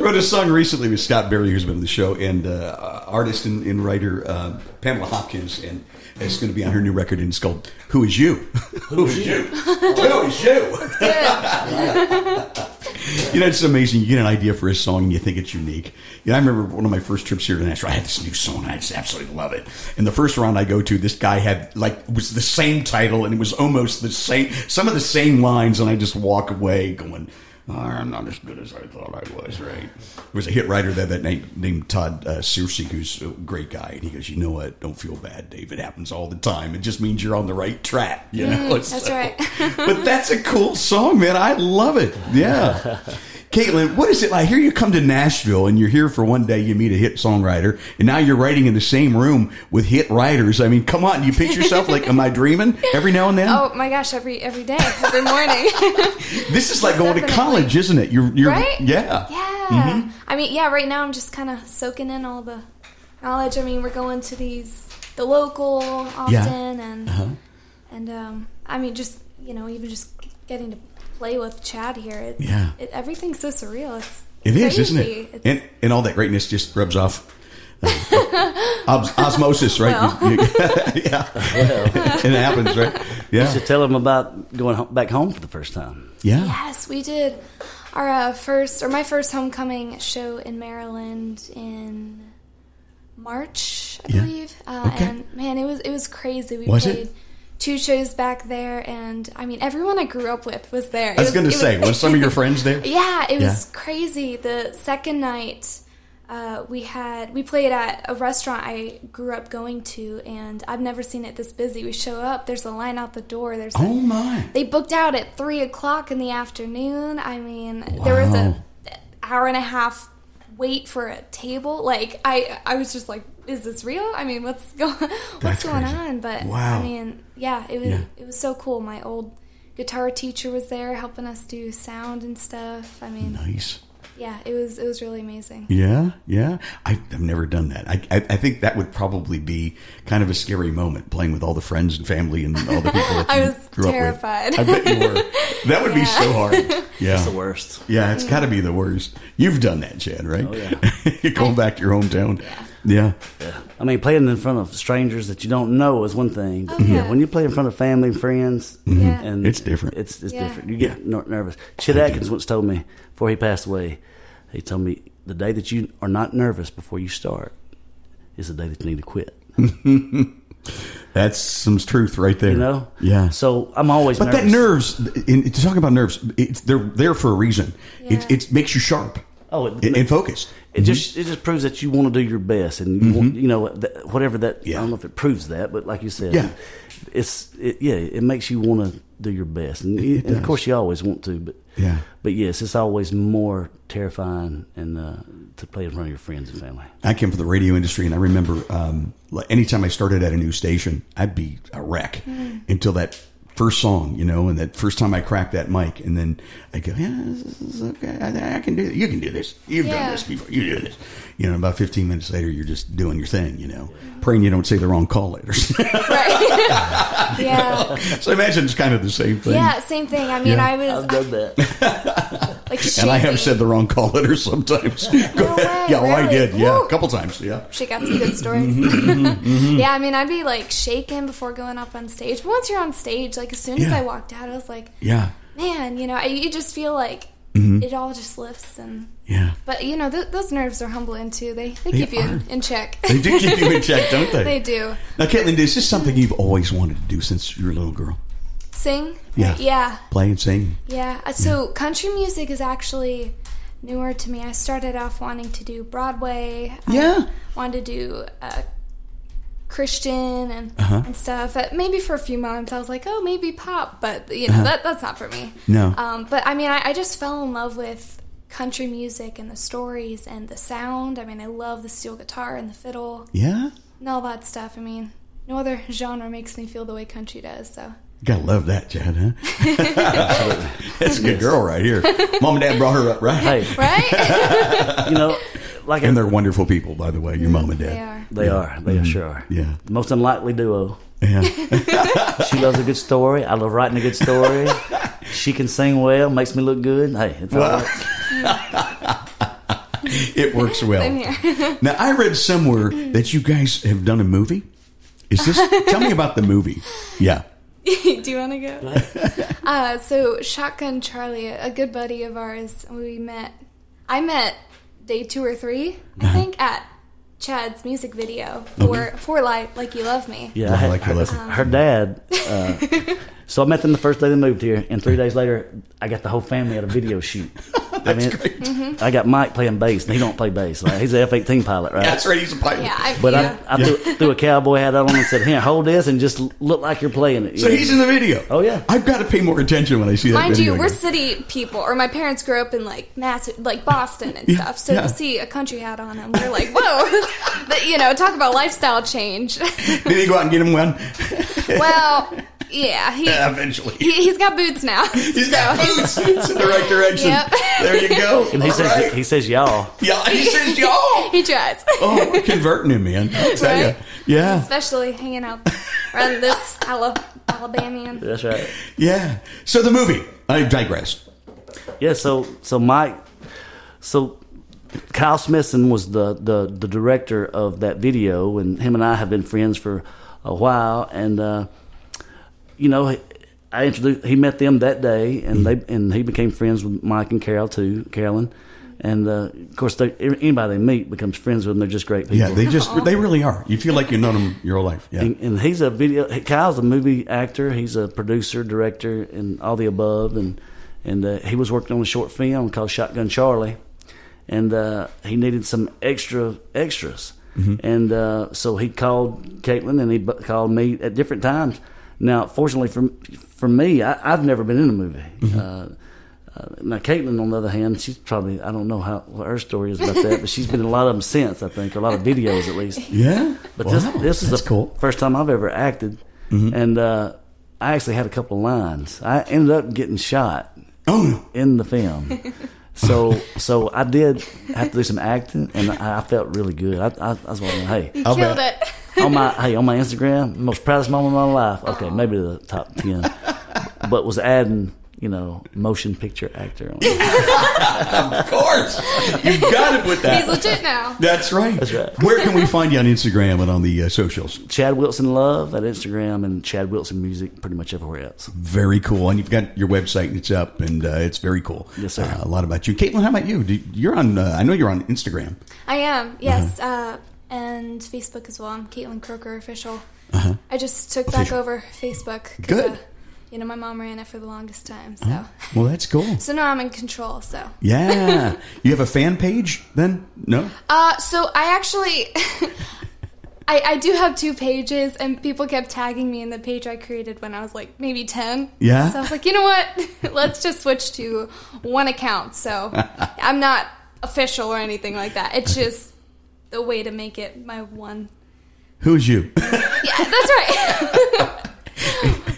Speaker 2: Wrote a song recently with Scott Berry, who's been on the show, and uh, artist and, and writer uh, Pamela Hopkins, and it's going to be on her new record, and it's called "Who Is You." Who is you? Who is you? you know, it's amazing. You get an idea for a song and you think it's unique. You know, I remember one of my first trips here to Nashville. I had this new song, and I just absolutely love it. And the first round I go to, this guy had like was the same title, and it was almost the same, some of the same lines, and I just walk away going. "Oh, I'm not as good as I thought I was, right? There was a hit writer there that named, named Todd uh, Searcy, who's a great guy, and he goes, "You know what? Don't feel bad, Dave. It happens all the time. It just means you're on the right track, you know."
Speaker 3: that's right.
Speaker 2: but that's a cool song, man. I love it. Yeah. Caitlin, what is it like? Here you come to Nashville and you're here for one day, you meet a hit songwriter, and now you're writing in the same room with hit writers. I mean, come on, you picture yourself like, am I dreaming every now and then?
Speaker 3: Oh my gosh, every every day, every morning.
Speaker 2: this is like going to college, isn't it? You're, you're
Speaker 3: Right?
Speaker 2: Yeah.
Speaker 3: yeah.
Speaker 2: Mm-hmm.
Speaker 3: I mean, yeah. Right now, I'm just kind of soaking in all the knowledge. I mean, we're going to these the local often,
Speaker 2: Yeah.
Speaker 3: and
Speaker 2: Uh-huh.
Speaker 3: and um, I mean, just you know, even just getting to play with Chad here. It's,
Speaker 2: Yeah.
Speaker 3: it, everything's so surreal. It's
Speaker 2: It is,
Speaker 3: crazy.
Speaker 2: isn't it?
Speaker 3: It's,
Speaker 2: And and all that greatness just rubs off. uh, os- osmosis, right? You- you- yeah, it happens, right? Yeah.
Speaker 4: You
Speaker 2: Yeah,
Speaker 4: should tell them about going ho- back home for the first time.
Speaker 2: yeah.
Speaker 3: Yes, we did our uh, first or my first homecoming show in Maryland in March, I
Speaker 2: Yeah.
Speaker 3: believe. Uh,
Speaker 2: Okay.
Speaker 3: And man, it was it was crazy. We
Speaker 2: Was it?
Speaker 3: Two shows back there, and I mean, everyone I grew up with was there.
Speaker 2: I was going to say, was some of your friends there?
Speaker 3: Yeah, it was
Speaker 2: Yeah.
Speaker 3: crazy. The second night, uh, we had we played at a restaurant I grew up going to, and I've never seen it this busy. We show up, there's a line out the door. There's a-
Speaker 2: Oh my!
Speaker 3: they booked out at three o'clock in the afternoon. I mean, there was
Speaker 2: Wow.
Speaker 3: a hour and a half wait for a table. Like I, I was just like, is this real? I mean, what's going, what's
Speaker 2: That's
Speaker 3: going
Speaker 2: crazy.
Speaker 3: on? But
Speaker 2: Wow.
Speaker 3: I mean, yeah, it was
Speaker 2: Yeah.
Speaker 3: it was so cool. My old guitar teacher was there helping us do sound and stuff. I mean,
Speaker 2: Nice.
Speaker 3: Yeah, it was it was really amazing.
Speaker 2: Yeah, yeah. I, I've never done that. I, I, I think that would probably be kind of a scary moment, playing with all the friends and family and all the people that
Speaker 3: I
Speaker 2: you
Speaker 3: was
Speaker 2: grew up
Speaker 3: terrified.
Speaker 2: with. I bet you were. That would be so hard. Yeah,
Speaker 4: It's the worst.
Speaker 2: Yeah, it's got to be the worst. You've done that, Chad, right?
Speaker 4: Oh, yeah.
Speaker 2: You're going back to your hometown. Yeah.
Speaker 4: Yeah. I mean, playing in front of strangers that you don't know is one thing. But oh,
Speaker 3: yeah.
Speaker 4: When you play in front of family and friends, mm-hmm.
Speaker 3: Yeah.
Speaker 4: and
Speaker 2: It's different.
Speaker 4: It's, it's
Speaker 3: Yeah.
Speaker 4: different. You get ner- nervous. Chet Atkins once told me before he passed away. He told me the day that you are not nervous before you start is the day that you need to quit.
Speaker 2: That's some truth right there.
Speaker 4: You know.
Speaker 2: Yeah.
Speaker 4: So I'm always.
Speaker 2: But that nerves, in, to talk about nerves, it's, they're there for a reason. It, it makes you sharp
Speaker 4: Oh, it,
Speaker 2: and, and focused.
Speaker 4: It just it just proves that you want to do your best, and you, want, you know that, whatever that.
Speaker 2: Mm-hmm. Yeah.
Speaker 4: I don't know if it proves that, but like you said,
Speaker 2: Yeah.
Speaker 4: it's it, yeah, it makes you want to do your best, and, you- and of course you always want to, but
Speaker 2: Yeah.
Speaker 4: but yes, it's always more terrifying and uh, to play in front of your friends and family.
Speaker 2: I came from the radio industry, and I remember um, anytime I started at a new station, I'd be a wreck until that first song, you know, and that first time I cracked that mic, and then I go, yeah, this is okay. I, I can do. It. You can do this. You've done this before. You do this. You know, about 15 minutes later, you're just doing your thing. You know, praying you don't say the wrong call letters.
Speaker 3: Right? yeah.
Speaker 2: so I imagine it's kind of the same thing.
Speaker 3: Yeah, same thing. I mean,
Speaker 2: Yeah.
Speaker 3: I was
Speaker 4: I've done that.
Speaker 3: like
Speaker 2: And I have said the wrong call letters sometimes. Go
Speaker 3: No
Speaker 2: ahead.
Speaker 3: way,
Speaker 2: Yeah, well, I did. Yeah,
Speaker 3: Woo.
Speaker 2: a couple times. Yeah.
Speaker 3: She got some good stories.
Speaker 2: Mm-hmm,
Speaker 3: Yeah, I mean, I'd be like shaking before going up on stage. But once you're on stage, like as soon as I walked out, I was like,
Speaker 2: Yeah.
Speaker 3: man, you know, I, you just feel like
Speaker 2: Mm-hmm.
Speaker 3: it all just lifts. And
Speaker 2: Yeah.
Speaker 3: but you know, th- those nerves are humbling too. They they,
Speaker 2: They
Speaker 3: keep you in, in check.
Speaker 2: They do keep you in check, don't they?
Speaker 3: they do.
Speaker 2: Now, Caitlin, is this something you've always wanted to do since you were a little girl?
Speaker 3: Sing.
Speaker 2: Yeah.
Speaker 3: Yeah.
Speaker 2: Play and sing?
Speaker 3: Yeah. Uh, So country music is actually newer to me. I started off wanting to do Broadway. I
Speaker 2: Yeah.
Speaker 3: wanted to do uh, Christian and
Speaker 2: Uh-huh.
Speaker 3: and stuff. Uh, maybe for a few months, I was like, oh, maybe pop, but you know
Speaker 2: Uh-huh.
Speaker 3: that that's not for me.
Speaker 2: No.
Speaker 3: Um, but I mean, I, I just fell in love with country music and the stories and the sound. I mean, I love the steel guitar and the fiddle
Speaker 2: Yeah?
Speaker 3: and all that stuff. I mean, no other genre makes me feel the way country does. So.
Speaker 2: You gotta love that, Chad, huh? That's a good girl right here. Mom and Dad brought her up, right?
Speaker 4: Hey,
Speaker 3: Right?
Speaker 4: you know, like
Speaker 2: And
Speaker 4: I,
Speaker 2: they're wonderful people, by the way, your mom and dad.
Speaker 3: they are.
Speaker 4: they are, they mm-hmm. sure are.
Speaker 2: Yeah.
Speaker 4: The most unlikely duo. Oh.
Speaker 2: Yeah.
Speaker 4: She loves a good story. I love writing a good story. She can sing well, makes me look good. Hey, it's all
Speaker 2: Well,
Speaker 4: right.
Speaker 2: it works well.
Speaker 3: Same here.
Speaker 2: Now, I read somewhere that you guys have done a movie. Is this? tell me about the movie. Yeah.
Speaker 3: Do you want to go? uh, so Shotgun Charlie, a good buddy of ours, we met. I met day two or three, I
Speaker 2: Uh-huh.
Speaker 3: think, at Chad's music video for for lie like you love me.
Speaker 4: Yeah,
Speaker 2: I
Speaker 4: I had-
Speaker 2: like your lesson.
Speaker 4: her dad. Uh, so I met them the first day they moved here, and three days later, I got the whole family at a video shoot. I mean,
Speaker 3: Mm-hmm.
Speaker 4: I got Mike playing bass, and he don't play bass. Right? He's an F eighteen pilot, right?
Speaker 2: That's right. He's a pilot.
Speaker 3: Yeah, I,
Speaker 4: But
Speaker 3: yeah.
Speaker 4: I, I threw, threw a cowboy hat on him and said, "Here, hold this, and just look like you're playing it."
Speaker 2: So he's in the video.
Speaker 4: Oh, yeah.
Speaker 2: I've got to pay more attention when I see that
Speaker 3: Mind
Speaker 2: video.
Speaker 3: you, we're city people, or my parents grew up in like mass, like Boston and
Speaker 2: Yeah,
Speaker 3: stuff. So
Speaker 2: yeah.
Speaker 3: to see a country hat on him, we're like, whoa! But, you know, talk about lifestyle change.
Speaker 2: Did he go out and get him one?
Speaker 3: well, Yeah, he,
Speaker 2: Eventually.
Speaker 3: he he's got boots now.
Speaker 2: He's got boots. It's in the right direction.
Speaker 3: Yep.
Speaker 2: There you go.
Speaker 4: And he
Speaker 2: All
Speaker 4: says
Speaker 2: right.
Speaker 4: he says y'all.
Speaker 2: yeah, he says y'all.
Speaker 3: he tries.
Speaker 2: Oh, we're converting him, man. I'll tell
Speaker 3: Right.
Speaker 2: you. Yeah,
Speaker 3: Especially hanging out around this Ala- Alabamian.
Speaker 4: That's right.
Speaker 2: yeah. So the movie. I digress.
Speaker 4: Yeah, so so Mike, so Kyle Smithson was the, the the director of that video, and him and I have been friends for a while, and uh, you know, I introduced. He met them that day, and they and he became friends with Mike and Carol too, Carolyn, and uh, of course, they, anybody they meet becomes friends with them. They're just great people.
Speaker 2: Yeah, they just they really are. You feel like you've known them your whole life. Yeah.
Speaker 4: And, and he's a video. Kyle's a movie actor. He's a producer, director, and all the above. And and uh, he was working on a short film called Shotgun Charlie, and uh, he needed some extra extras. And uh, so he called Caitlin, and he called me at different times. Now, fortunately for for me, I, I've never been in a movie. Uh, uh, now, Caitlin, on the other hand, she's probably I don't know how what her story is about that, but she's been in a lot of them since. I think, a lot of videos at least.
Speaker 2: Yeah.
Speaker 4: But
Speaker 2: Wow,
Speaker 4: this this is the
Speaker 2: cool. Mm-hmm.
Speaker 4: first time I've ever acted, and uh, I actually had a couple of lines. I ended up getting shot
Speaker 2: Oh no.
Speaker 4: in the film, so so I did have to do some acting, and I, I felt really good. I, I, I was wondering, hey,
Speaker 3: You killed it.
Speaker 4: on my hey on my Instagram, most proudest moment of my life. Okay, maybe the top ten, but was adding you know motion picture actor.
Speaker 2: Of course. you've got it with that.
Speaker 3: He's legit now.
Speaker 2: That's right.
Speaker 4: That's right.
Speaker 2: Where can we find you on Instagram and on the uh, socials?
Speaker 4: Chad Wilson Love at Instagram and Chad Wilson Music pretty much everywhere else.
Speaker 2: Very cool. And you've got your website and it's up and uh, it's very cool.
Speaker 4: Yes, sir.
Speaker 2: Uh, a lot about you. Caitlin, how about you? You're on, uh, I know you're on Instagram.
Speaker 3: I am, yes,
Speaker 2: Uh-huh.
Speaker 3: uh, and Facebook as well. I'm Caitlin Croker official. Uh-huh. I just took back
Speaker 2: Uh-huh.
Speaker 3: Over Facebook.
Speaker 2: Good.
Speaker 3: You know, my mom ran it for the longest time, so
Speaker 2: Well, that's cool.
Speaker 3: so now I'm in control. So,
Speaker 2: Yeah. you have a fan page then? No?
Speaker 3: uh, so I actually. I, I do have two pages, and people kept tagging me in the page I created when I was like maybe 10.
Speaker 2: Yeah?
Speaker 3: So I was like, you know what? Let's just switch to one account. So I'm not official or anything like that. It's just the way to make it my one
Speaker 2: Who's you?
Speaker 3: Yeah, that's right.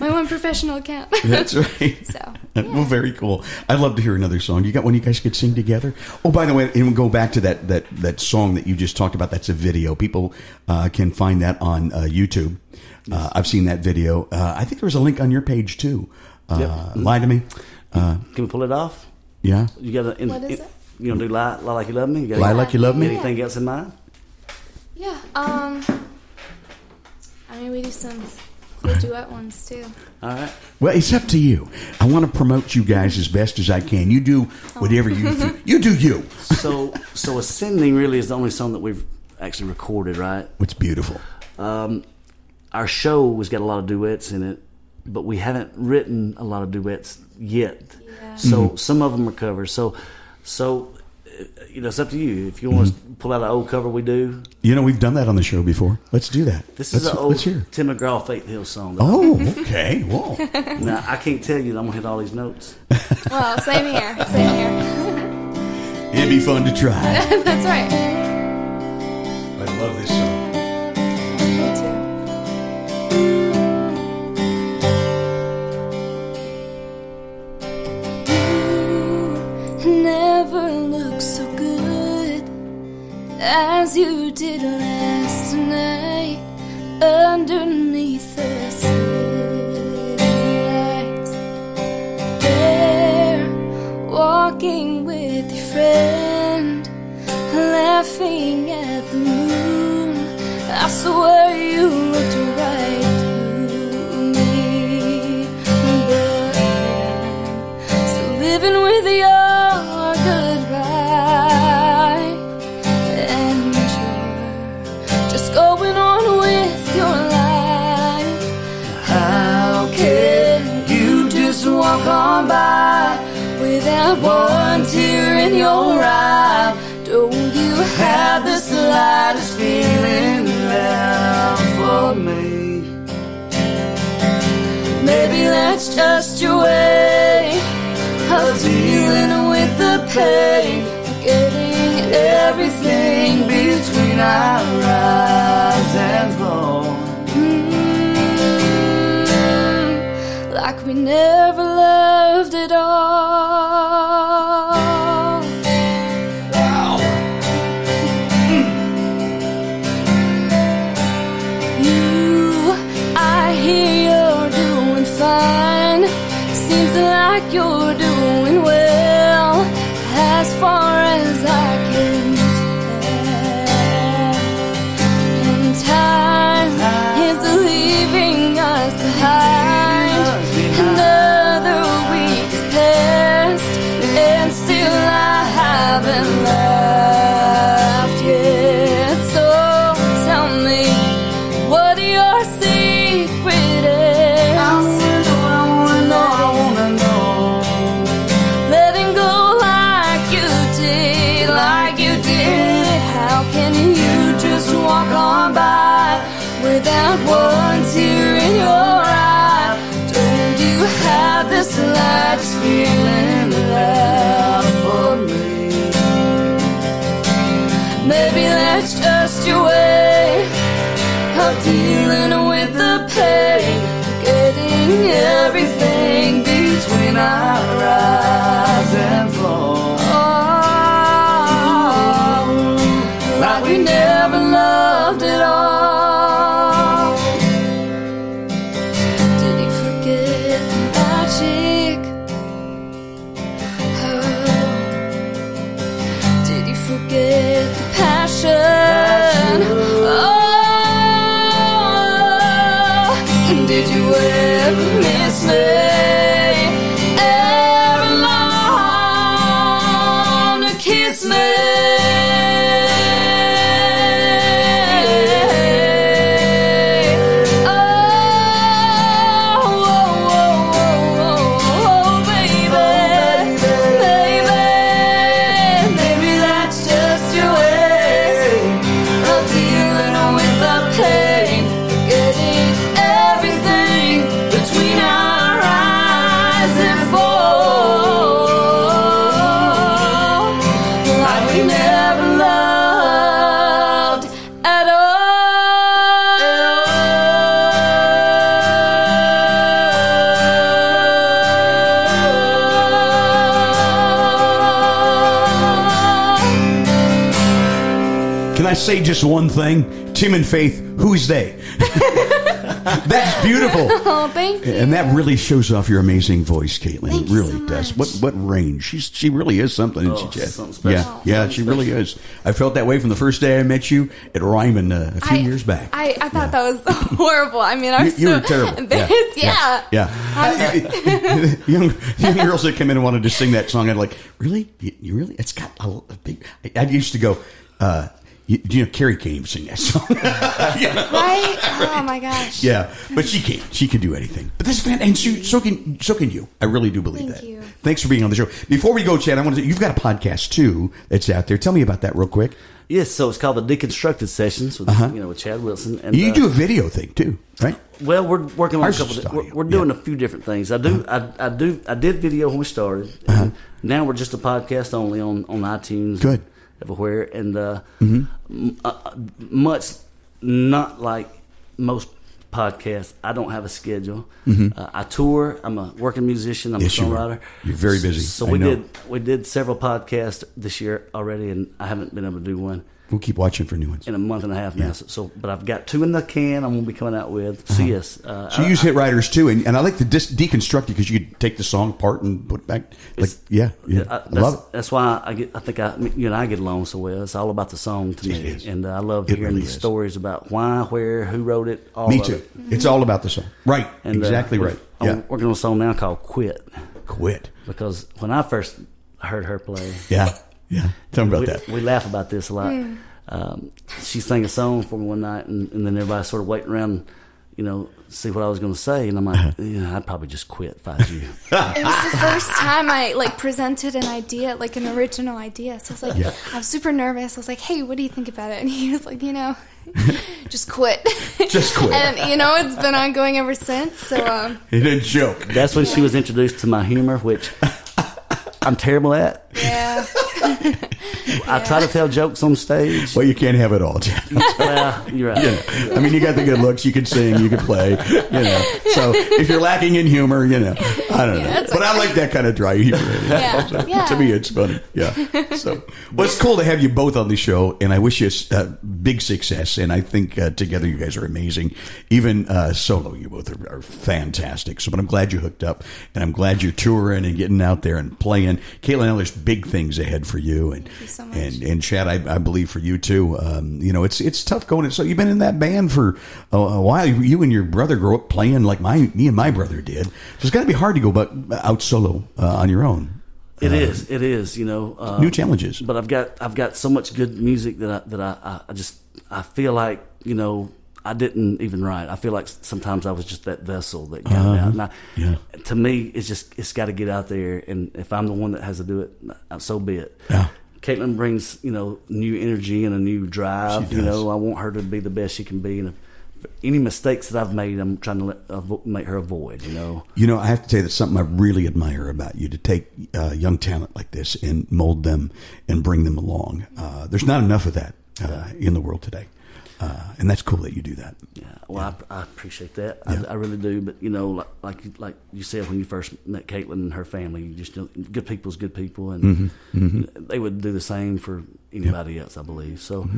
Speaker 3: My one professional account.
Speaker 2: That's right.
Speaker 3: So,
Speaker 2: Well, very cool. I'd love to hear another song. You got one you guys could sing together? Oh, by the way, and we'll go back to that that that song that you just talked about. That's a video. People uh, can find that on uh, YouTube. Uh, I've seen that video. Uh, I think there was a link on your page too. Uh,
Speaker 4: Yep.
Speaker 2: Lie to me. Uh,
Speaker 4: Can we pull it off?
Speaker 2: yeah.
Speaker 4: You got to.
Speaker 3: What is it?
Speaker 4: You gonna do lie, lie like you love me? You gotta-
Speaker 2: Lie like you love me.
Speaker 4: Anything else in mind?
Speaker 3: yeah. Um, I mean, we do some cool duet ones too.
Speaker 4: All right.
Speaker 2: Well, it's up to you. I want to promote you guys as best as I can. You do whatever you feel. You do you.
Speaker 4: So, so ascending really is the only song that we've actually recorded, right?
Speaker 2: What's beautiful.
Speaker 4: Um, our show has got a lot of duets in it, but we haven't written a lot of duets yet.
Speaker 3: Yeah.
Speaker 4: So some of them are covers. So, so you know, it's up to you. If you want to mm-hmm. pull out an old cover, we do.
Speaker 2: You know, we've done that on the show before. Let's do that.
Speaker 4: This
Speaker 2: let's,
Speaker 4: is an old. Tim McGraw Faith Hill song. that-
Speaker 2: Oh, okay. Whoa.
Speaker 4: Now I can't tell you that I'm gonna hit all these notes.
Speaker 3: Well, same here. Same here.
Speaker 2: It'd be fun to try.
Speaker 3: That's right.
Speaker 2: I love this
Speaker 6: as you did last night underneath the lights. There, walking with your friend, laughing at the moon. I swear That's just your way of dealing with the pain, forgetting everything between our eyes and fall. Mm.
Speaker 3: we never loved at all. Seems like you're doing well, as far I
Speaker 2: say just one thing? Tim and Faith, who's they? That's beautiful.
Speaker 7: Oh, thank you.
Speaker 2: And that really shows off your amazing voice, Caitlin.
Speaker 7: Thank
Speaker 2: it
Speaker 7: you
Speaker 2: really
Speaker 7: so
Speaker 2: does. What what range? She's she really is something, isn't
Speaker 4: Oh,
Speaker 2: she, Chad?
Speaker 4: something special.
Speaker 2: Yeah, yeah, she really is. I felt that way from the first day I met you at Ryman uh, a few
Speaker 7: I-
Speaker 2: years back.
Speaker 7: I, I thought that was horrible. I mean, I
Speaker 2: you,
Speaker 7: was
Speaker 2: you
Speaker 7: so
Speaker 2: were terrible.
Speaker 7: embarrassed. Yeah.
Speaker 2: yeah. young, young girls that came in and wanted to sing that song, I'd like, really? You, you really? It's got a, a big. I, I used to go. Uh, you, you know, Carrie can't even sing that song.
Speaker 7: Right? Oh my gosh.
Speaker 2: Yeah, but she can't. She can do anything. But this fan, and she, so can so can you. I really do believe that.
Speaker 7: Thank
Speaker 2: that.
Speaker 7: you.
Speaker 2: Thanks for being on the show. Before we go, Chad, I want to. You've got a podcast too that's out there. Tell me about that real quick.
Speaker 4: Yes, so it's called the Deconstructed Sessions with you know with Chad Wilson. And
Speaker 2: You
Speaker 4: uh,
Speaker 2: do a video thing too, right?
Speaker 4: Well, we're working on
Speaker 2: Ours
Speaker 4: a couple.
Speaker 2: is
Speaker 4: Of, we're, we're doing
Speaker 2: yeah. Uh-huh.
Speaker 4: a few different things. I do. I, I do. I did video when we started. And Now we're just a podcast only on on iTunes.
Speaker 2: Good. Mm-hmm.
Speaker 4: Everywhere and uh, m- uh, much not like most podcasts. I don't have a schedule. Uh, I tour. I'm a working musician. I'm
Speaker 2: Mm-hmm. Yes,
Speaker 4: a songwriter.
Speaker 2: You're very busy.
Speaker 4: So
Speaker 2: I
Speaker 4: we did we did several podcasts this year already, and I haven't been able to do one
Speaker 2: We'll keep watching for new ones.
Speaker 4: in a month and a half
Speaker 2: Yeah.
Speaker 4: now. So, so, but I've got two in the can. I'm going to be coming out with. So yes, uh,
Speaker 2: So you
Speaker 4: I-
Speaker 2: use hit writers too, and, and I like to dis- deconstruct it because you could take the song apart and put it back. Like, yeah, yeah,
Speaker 4: I,
Speaker 2: I,
Speaker 4: that's,
Speaker 2: love it.
Speaker 4: That's why I get. I think I, you and I get along so well. It's all about the song to me,
Speaker 2: is.
Speaker 4: and uh, I love
Speaker 2: It
Speaker 4: hearing
Speaker 2: really
Speaker 4: the
Speaker 2: is.
Speaker 4: stories about why, where, who wrote it. All
Speaker 2: Me too.
Speaker 4: it.
Speaker 2: It's all about the song, right?
Speaker 4: And, uh,
Speaker 2: exactly right.
Speaker 4: I'm
Speaker 2: Yeah,
Speaker 4: working on a song now called "Quit"
Speaker 2: quit.
Speaker 4: because when I first heard her play,
Speaker 2: Yeah, yeah. Tell me about
Speaker 4: we,
Speaker 2: that.
Speaker 4: we laugh about this a lot. Um, she sang a song for me one night, and, and then everybody sort of waiting around, you know, see what I was going to say, and I'm like, yeah, I'd probably just quit if I was you.
Speaker 7: It was the first time I like presented an idea, like an original idea. So I was like,
Speaker 2: Yeah.
Speaker 7: I was super nervous. I was like, "Hey, what do you think about it?" And he was like, "You know, just quit."
Speaker 2: Just quit.
Speaker 7: and you know, it's been ongoing ever since. So um,
Speaker 2: It a joke.
Speaker 4: That's when she was introduced to my humor, which I'm terrible at.
Speaker 7: yeah,
Speaker 4: I try to tell jokes on stage.
Speaker 2: Well, you can't have it all, Chad.
Speaker 4: well, you're right.
Speaker 2: You know, I mean, you got the good looks. You can sing. You can play. You know. So if you're lacking in humor, you know, I don't know.
Speaker 3: that's
Speaker 2: But I like that kind of dry humor.
Speaker 3: Yeah,
Speaker 2: So,
Speaker 3: yeah.
Speaker 2: To me, it's funny. Yeah. So, well, it's cool to have you both on the show, and I wish you a big success. And I think uh, together you guys are amazing. Even uh, solo, you both are, are fantastic. So, but I'm glad you hooked up, and I'm glad you're touring and getting out there and playing. Caitlin, I know there's big things ahead for you, and
Speaker 3: you so much.
Speaker 2: and and Chad, I, I believe for you too. Um, you know, it's it's tough going. So you've been in that band for a, a while. You and your brother grew up playing like my me and my brother did. So it's got to be hard to go but out solo uh, on your own.
Speaker 4: It is. It is. You know, uh,
Speaker 2: New challenges.
Speaker 4: But I've got I've got so much good music that I that I, I, I just I feel like you know I didn't even write. I feel like sometimes I was just that vessel that got it out. And I,
Speaker 2: Yeah.
Speaker 4: To me, it's just it's got to get out there, and if I'm the one that has to do it, uh, so be it.
Speaker 2: Yeah.
Speaker 4: Caitlin brings you know new energy and a new drive. You know, I want her to be the best she can be, and if any mistakes that I've made, I'm trying to let, avo- make her avoid. You know.
Speaker 2: You know, I have to tell you that's something I really admire about you to take uh, young talent like this and mold them and bring them along. Uh, there's not enough of that uh, in the world today. Uh, and that's cool that you do that.
Speaker 4: Yeah, well, I, I appreciate that. I, I really do. But you know, like like you- like you said when you first met Caitlin and her family, you just know, good people's good people, and they would do the same for anybody else, I believe. So,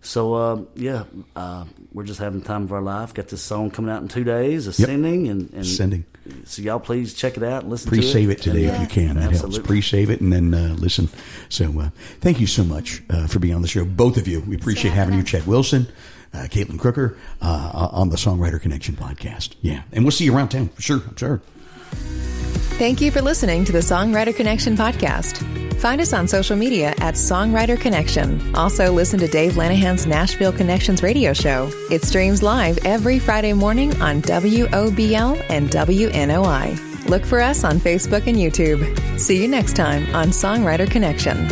Speaker 4: so uh, yeah, uh, we're just having the time of our life. Got this song coming out in two days, Ascending, and, and
Speaker 2: Ascending.
Speaker 4: So y'all please check it out, and listen to it.
Speaker 2: Pre-save it today if you can. That helps.
Speaker 4: Absolutely.
Speaker 2: Pre-save it and then uh, listen. So uh, thank you so much uh, for being on the show, both of you. We appreciate having you, Chad Wilson, uh, Caitlin Crooker, uh, on the Songwriter Connection podcast. Yeah, and we'll see you around town for sure. I'm sure.
Speaker 1: Thank you for listening to the Songwriter Connection podcast. Find us on social media at Songwriter Connection. Also, listen to Dave Lanahan's Nashville Connections radio show. It streams live every Friday morning on WOBL and WNOI. Look for us on Facebook and YouTube. See you next time on Songwriter Connection.